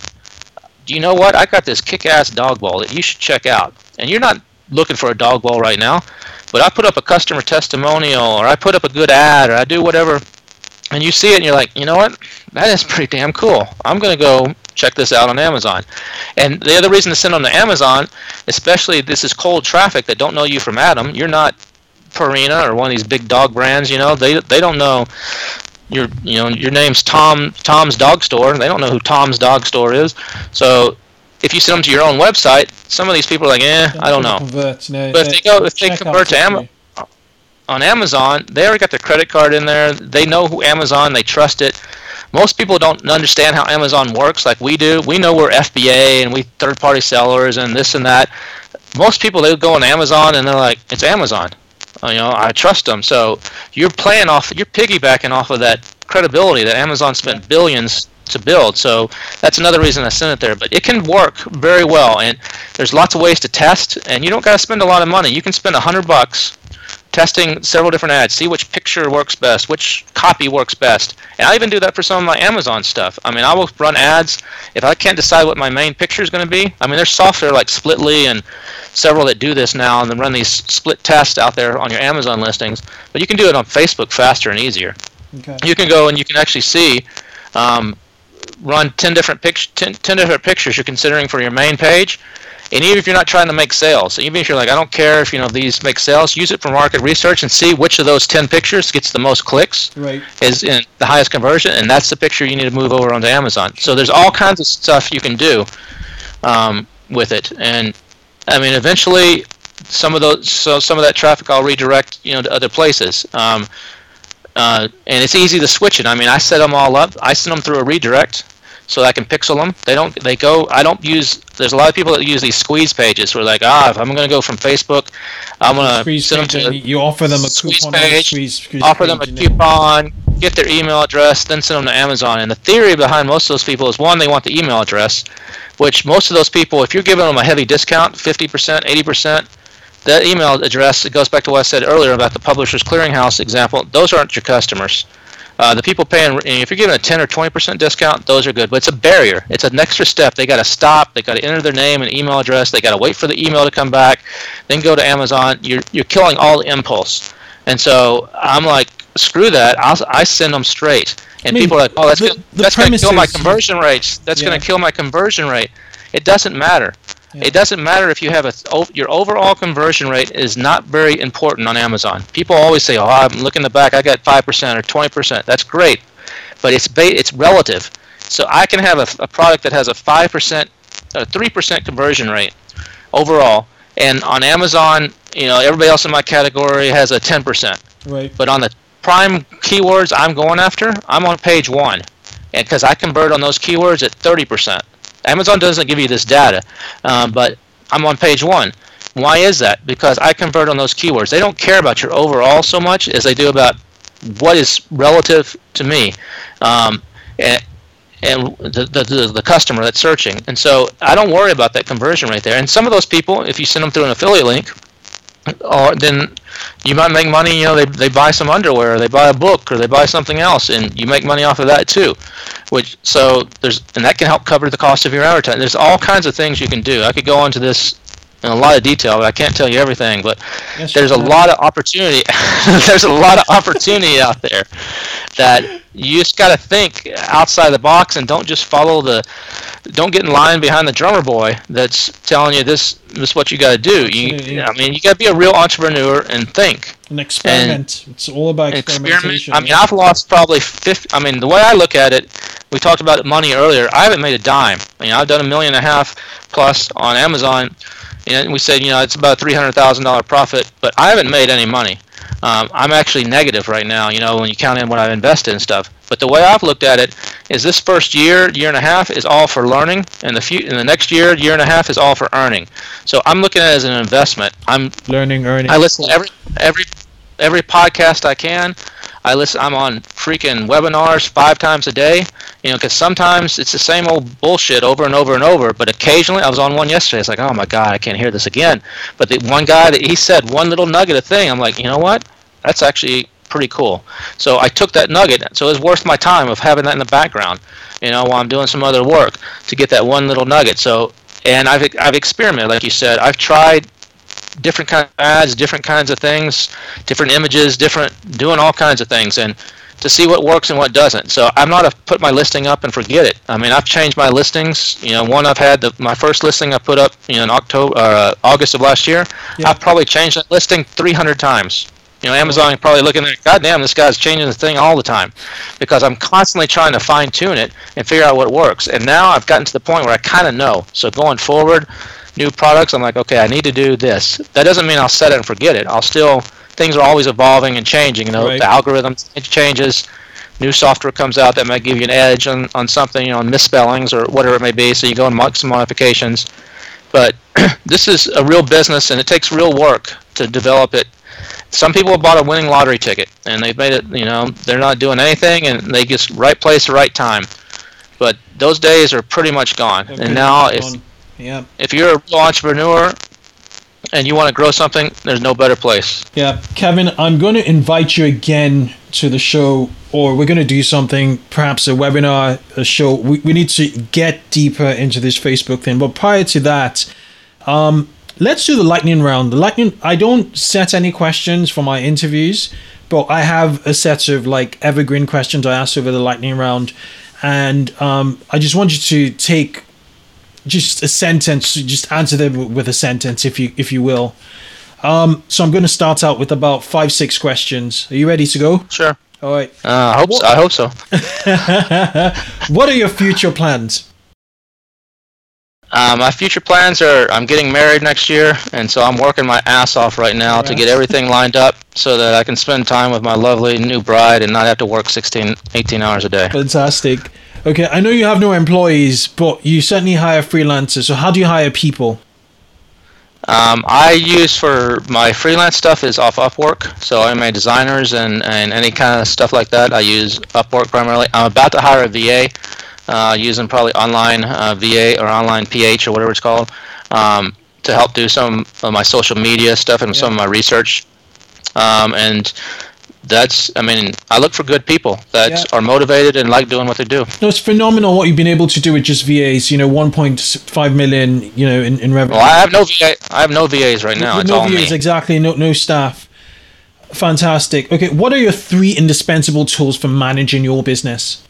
Do you know what? I got this kick-ass dog bowl that you should check out. And you're not looking for a dog bowl right now, but I put up a customer testimonial or I put up a good ad or I do whatever, and you see it and you're like, you know what? That is pretty damn cool. I'm going to go check this out on Amazon. And the other reason to send them to Amazon, especially this is cold traffic that don't know you from Adam. You're not Purina or one of these big dog brands, you know. They they don't know your you know your name's Tom Tom's Dog Store. They don't know who Tom's Dog Store is. So if you send them to your own website, some of these people are like, eh, I don't know. Convert, no, but if they go if they convert to Amazon on Amazon, they already got their credit card in there. They know who Amazon. They trust it. Most people don't understand how Amazon works like we do. We know we're FBA and we third-party sellers and this and that. Most people they go on Amazon and they're like, it's Amazon. Uh, you know, I trust them. So you're playing off, you're piggybacking off of that credibility that Amazon spent billions to build. So that's another reason I sent it there. But it can work very well, and there's lots of ways to test, and you don't got to spend a lot of money. You can spend a hundred bucks testing several different ads, see which picture works best, which copy works best. And I even do that for some of my Amazon stuff. I mean, I will run ads if I can't decide what my main picture is going to be. I mean, there's software like Splitly and several that do this now and then run these split tests out there on your Amazon listings. But you can do it on Facebook faster and easier. Okay. You can go and you can actually see um, run 10 different, pic- 10, 10 different pictures you're considering for your main page, and even if you're not trying to make sales, even if you're like, I don't care if you know these make sales, use it for market research and see which of those 10 pictures gets the most clicks, right. is in the highest conversion, and that's the picture you need to move over onto Amazon. So there's all kinds of stuff you can do um, with it, and I mean, eventually, some of those, so some of that traffic I'll redirect, you know, to other places. Um, uh, and it's easy to switch it. I mean, I set them all up. I send them through a redirect so I can pixel them. They don't. They go. I don't use. There's a lot of people that use these squeeze pages where like, ah, if I'm going to go from Facebook, I'm going to send them to you offer them a squeeze coupon. page, squeeze, squeeze offer them a page, and then- coupon, get their email address, then send them to Amazon. And the theory behind most of those people is one, they want the email address, which most of those people, if you're giving them a heavy discount, 50%, 80%, that email address, it goes back to what I said earlier about the Publishers Clearinghouse example, those aren't your customers. Uh, the people paying, if you're giving a 10 or 20% discount, those are good. But it's a barrier. It's an extra step. They got to stop. They got to enter their name and email address. They got to wait for the email to come back, then go to Amazon. You're you're killing all the impulse. And so I'm like, screw that. I'll, I send them straight. And I mean, people are like, oh, that's going to kill my conversion rates. That's Yeah. going to kill my conversion rate. It doesn't matter. Yeah. It doesn't matter if you have a your overall conversion rate is not very important on Amazon. People always say, "Oh, I'm looking at the back. I got five percent or twenty percent." That's great, but it's ba- it's relative. So I can have a, a product that has a five percent, a three percent conversion rate overall, and on Amazon, you know, everybody else in my category has a ten percent. Right. But on the prime keywords I'm going after, I'm on page one, and because I convert on those keywords at 30%. Amazon doesn't give you this data, um, but I'm on page one. Why is that? Because I convert on those keywords. They don't care about your overall so much as they do about what is relative to me, um, and, and the, the, the, customer that's searching. And so I don't worry about that conversion rate there. And some of those people, if you send them through an affiliate link, or then you might make money. You know, they they buy some underwear, or they buy a book, or they buy something else, and you make money off of that too. Which so there's and that can help cover the cost of your advertising. There's all kinds of things you can do. I could go on to this in a lot of detail, but I can't tell you everything. But Yes, there's a lot of opportunity. [LAUGHS] there's a lot of opportunity out there that you just got to think outside the box and don't just follow the. Don't get in line behind the drummer boy that's telling you this. This is what you got to do. You, I mean, you got to be a real entrepreneur and think. An experiment. it's all about Experiment. experimentation. I mean, I've lost probably 50. I mean, the way I look at it, we talked about money earlier. I haven't made a dime. I mean, I've done a million and a half plus on Amazon. And we said, you know, it's about three hundred thousand dollar profit, but I haven't made any money. Um, I'm actually negative right now. You know, when you count in what I've invested and stuff. But the way I've looked at it is, this first year, year and a half is all for learning, and the few, and the next year, year and a half is all for earning. So I'm looking at it as an investment. I'm learning, earning. I listen to every every every podcast I can. I listen. I'm on freaking webinars five times a day. You know, because sometimes it's the same old bullshit over and over and over. But occasionally, I was on one yesterday. It's like, oh my god, I can't hear this again. But the one guy that he said one little nugget of thing, I'm like, you know what? That's actually pretty cool. So I took that nugget. So it was worth my time of having that in the background. You know, while I'm doing some other work to get that one little nugget. So, and I've I've experimented, like you said. I've tried different kinds of ads, different kinds of things, different images, different doing all kinds of things, and to see what works and what doesn't. So I'm not a put my listing up and forget it. I mean, I've changed my listings. You know, one I've had the, my first listing I put up you know, in October, uh, August of last year. Yeah. I've probably changed that listing 300 times. You know, Amazon probably looking at, God damn, this guy's changing the thing all the time, because I'm constantly trying to fine tune it and figure out what works. And now I've gotten to the point where I kind of know. So going forward, new products, I'm like, okay, I need to do this. That doesn't mean I'll set it and forget it. I'll still things are always evolving and changing. You know, Right. the algorithm changes. New software comes out that might give you an edge on, on something, you know, on misspellings or whatever it may be. So you go and make some modifications. But [CLEARS THROAT] this is a real business, and it takes real work to develop it. Some people have bought a winning lottery ticket, and they've made it. You know, they're not doing anything, and they just right place, right time. But those days are pretty much gone. They're And now, if yeah, if you're a real entrepreneur and you want to grow something, there's no better place. yeah. Kevin, I'm going to invite you again to the show, or we're going to do something, perhaps a webinar, a show. We, we need to get deeper into this Facebook thing. But prior to that, um, let's do the lightning round. The lightning. I don't set any questions for my interviews, but I have a set of like evergreen questions I ask over the lightning round, and um, I just want you to take just a sentence, just answer them with a sentence, if you if you will. Um, so I'm going to start out with about five six questions. Are you ready to go? Sure. All right. Uh, I hope so. I hope so. [LAUGHS] what are your future plans? Uh, my future plans are I'm getting married next year, and so I'm working my ass off right now to get everything lined up so that I can spend time with my lovely new bride and not have to work 16, 18 hours a day. Fantastic. Okay, I know you have no employees, but you certainly hire freelancers. So how do you hire people? Um, I use for my freelance stuff is off Upwork. So I'm a designers and, and any kind of stuff like that. I use Upwork primarily. I'm about to hire a VA uh, using probably online uh, VA or online PH or whatever it's called um, to help do some of my social media stuff and yeah. some of my research. Um, and that's I mean I look for good people that yeah. are motivated and like doing what they do. No, it's phenomenal what you've been able to do with just VAs. You know, 1.5 million. You know, in, in revenue. Well, I have no VA. I have no VAs right now. No, no VAs, me. exactly. No, no staff. Fantastic. Okay, what are your three indispensable tools for managing your business?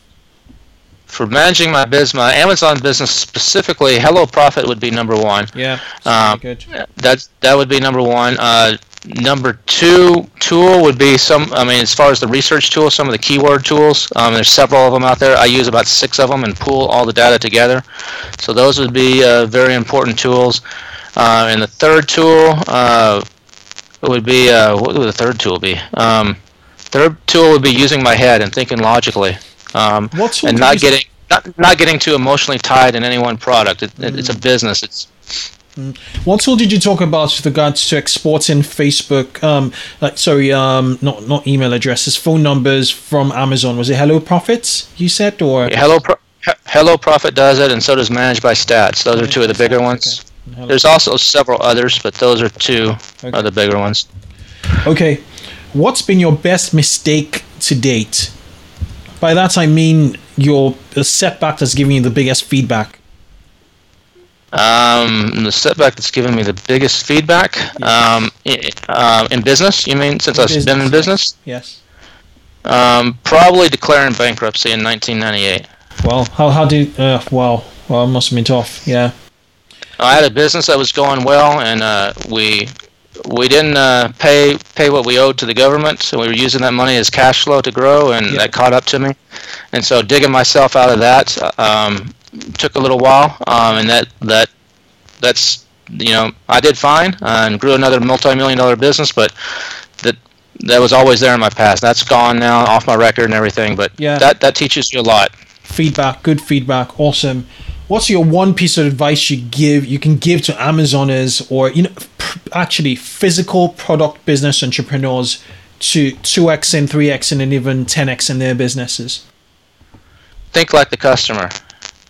For managing my business, my Amazon business specifically, Hello Profit would be number one. Yeah, um, good. That that would be number one. Uh, number two tool would be some. I mean, as far as the research tools, some of the keyword tools. Um, there's several of them out there. I use about six of them and pool all the data together. So those would be uh, very important tools. Uh, and the third tool uh, would be uh, what would the third tool be? Um, third tool would be using my head and thinking logically um, and not getting not, not getting too emotionally tied in any one product. It, mm. It's a mm. business. It's mm. what tool did you talk about with regards to exporting Facebook? Um, like sorry, um, not not email addresses, phone numbers from Amazon. Was it Hello Profits? You said or Hello Pro- Hello Profit does it, and so does ManageByStats. Those are two of the bigger ones. Okay. There's also several others, but those are two okay. of the bigger ones. Okay, what's been your best mistake to date? By that I mean your the setback that's giving you the biggest feedback. Um, the setback that's given me the biggest feedback um, in, uh, in business. You mean since in I've business, been in business? Yes. Um, probably declaring bankruptcy in 1998. Well, how how did uh, wow well it must have been tough. Yeah. I had a business that was going well, and uh, we we didn't uh, pay pay what we owed to the government, so we were using that money as cash flow to grow, and that caught up to me. And so digging myself out of that um, took a little while, um, and that that that's you know I did fine uh, and grew another multi-million dollar business, but that that was always there in my past. That's gone now, off my record and everything. But yeah. that that teaches you a lot. Feedback, good feedback, awesome what's your one piece of advice you give you can give to amazoners or you know actually physical product business entrepreneurs to 2x and 3x and even 10x in their businesses? Think like the customer.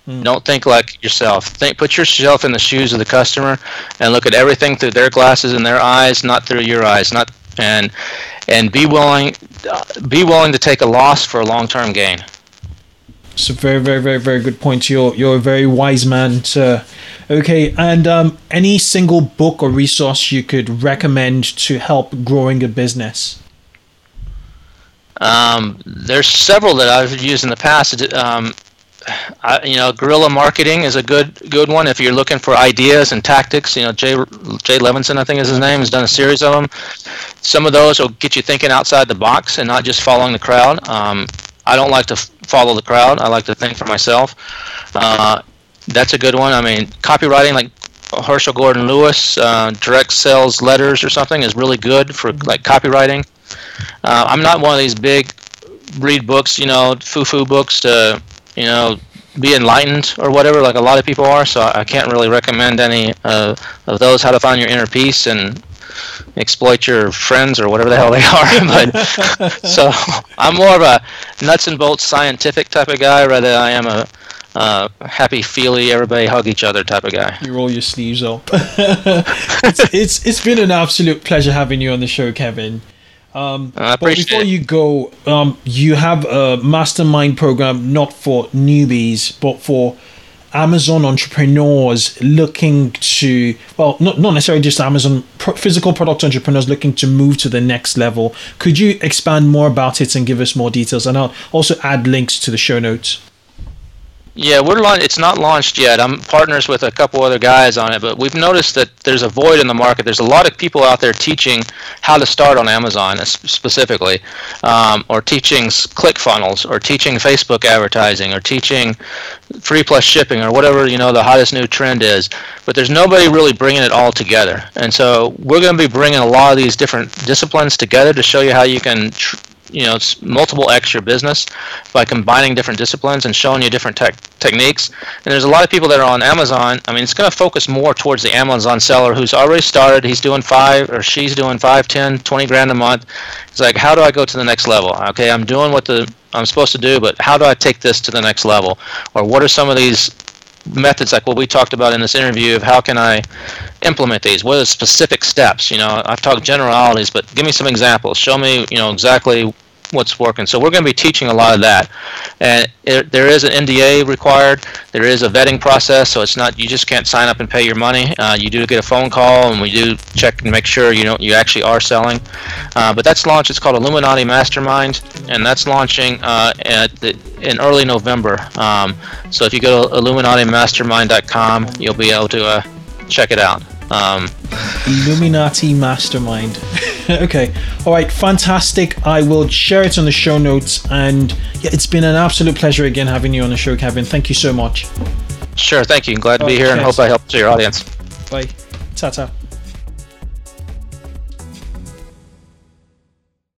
Mm. don't think like yourself. Think put yourself in the shoes of the customer and look at everything through their glasses and their eyes not through your eyes. Not and and be willing be willing to take a loss for a long-term gain it's a very, very, very, very good point. You're you're a very wise man, sir. Okay, and um, any single book or resource you could recommend to help growing a business? Um, there's several that I've used in the past. Um, I, you know, guerrilla marketing is a good good one if you're looking for ideas and tactics. You know, Jay Jay Levinson, I think is his name, has done a series of them. Some of those will get you thinking outside the box and not just following the crowd. Um, I don't like to follow the crowd. I like to think for myself. Uh, that's a good one. I mean, copywriting like Herschell Gordon Lewis, uh, direct sales letters or something is really good for like copywriting. Uh, I'm not one of these big read books, you know, foo-foo books to, you know, be enlightened or whatever, like a lot of people are. So I can't really recommend any uh, of those. How to find your inner peace and exploit your friends or whatever the hell they [LAUGHS] are. but [LAUGHS] so I'm more of a nuts and bolts scientific type of guy rather than I am a uh, happy feely everybody hug each other type of guy. You roll your sleeves up. [LAUGHS] it's, it's it's been an absolute pleasure having you on the show, Kevin. Um, but before it. you go, um, you have a mastermind program not for newbies, but for Amazon entrepreneurs looking to, well, not, not necessarily just Amazon, pro- physical product entrepreneurs looking to move to the next level. Could you expand more about it and give us more details? And I'll also add links to the show notes. Yeah, we're launch- it's not launched yet. I'm partners with a couple other guys on it, but we've noticed that there's a void in the market. There's a lot of people out there teaching how to start on Amazon specifically, um, or teaching click funnels, or teaching Facebook advertising, or teaching free plus shipping, or whatever you know the hottest new trend is. But there's nobody really bringing it all together, and so we're going to be bringing a lot of these different disciplines together to show you how you can tr- you know it's multiple x your business by combining different disciplines and showing you different tech techniques. And there's a lot of people that are on amazon. I mean it's going to focus more towards the amazon seller who's already started. He's doing five or she's doing five, ten, twenty grand a month. It's like how do i go to the next level? Okay i'm doing what the i'm supposed to do but how do i take this to the next level? Or what are some of these methods like what we talked about in this interview of how can I implement these? What are the specific steps? You know, I've talked generalities, but give me some examples. Show me, you know, exactly what's working. So we're going to be teaching a lot of that, and it, there is an NDA required. There is a vetting process, so it's not you just can't sign up and pay your money. Uh, you do get a phone call, and we do check and make sure you know you actually are selling. Uh, but that's launched. It's called Illuminati Mastermind, and that's launching uh, the, in early November. Um, so if you go to IlluminatiMastermind.com, you'll be able to uh, check it out. Um, Illuminati Mastermind. [LAUGHS] okay. All right. Fantastic. I will share it on the show notes. And yeah, it's been an absolute pleasure again having you on the show, Kevin. Thank you so much. Sure. Thank you. Glad to be here and hope I helped your audience. Bye. Ta ta.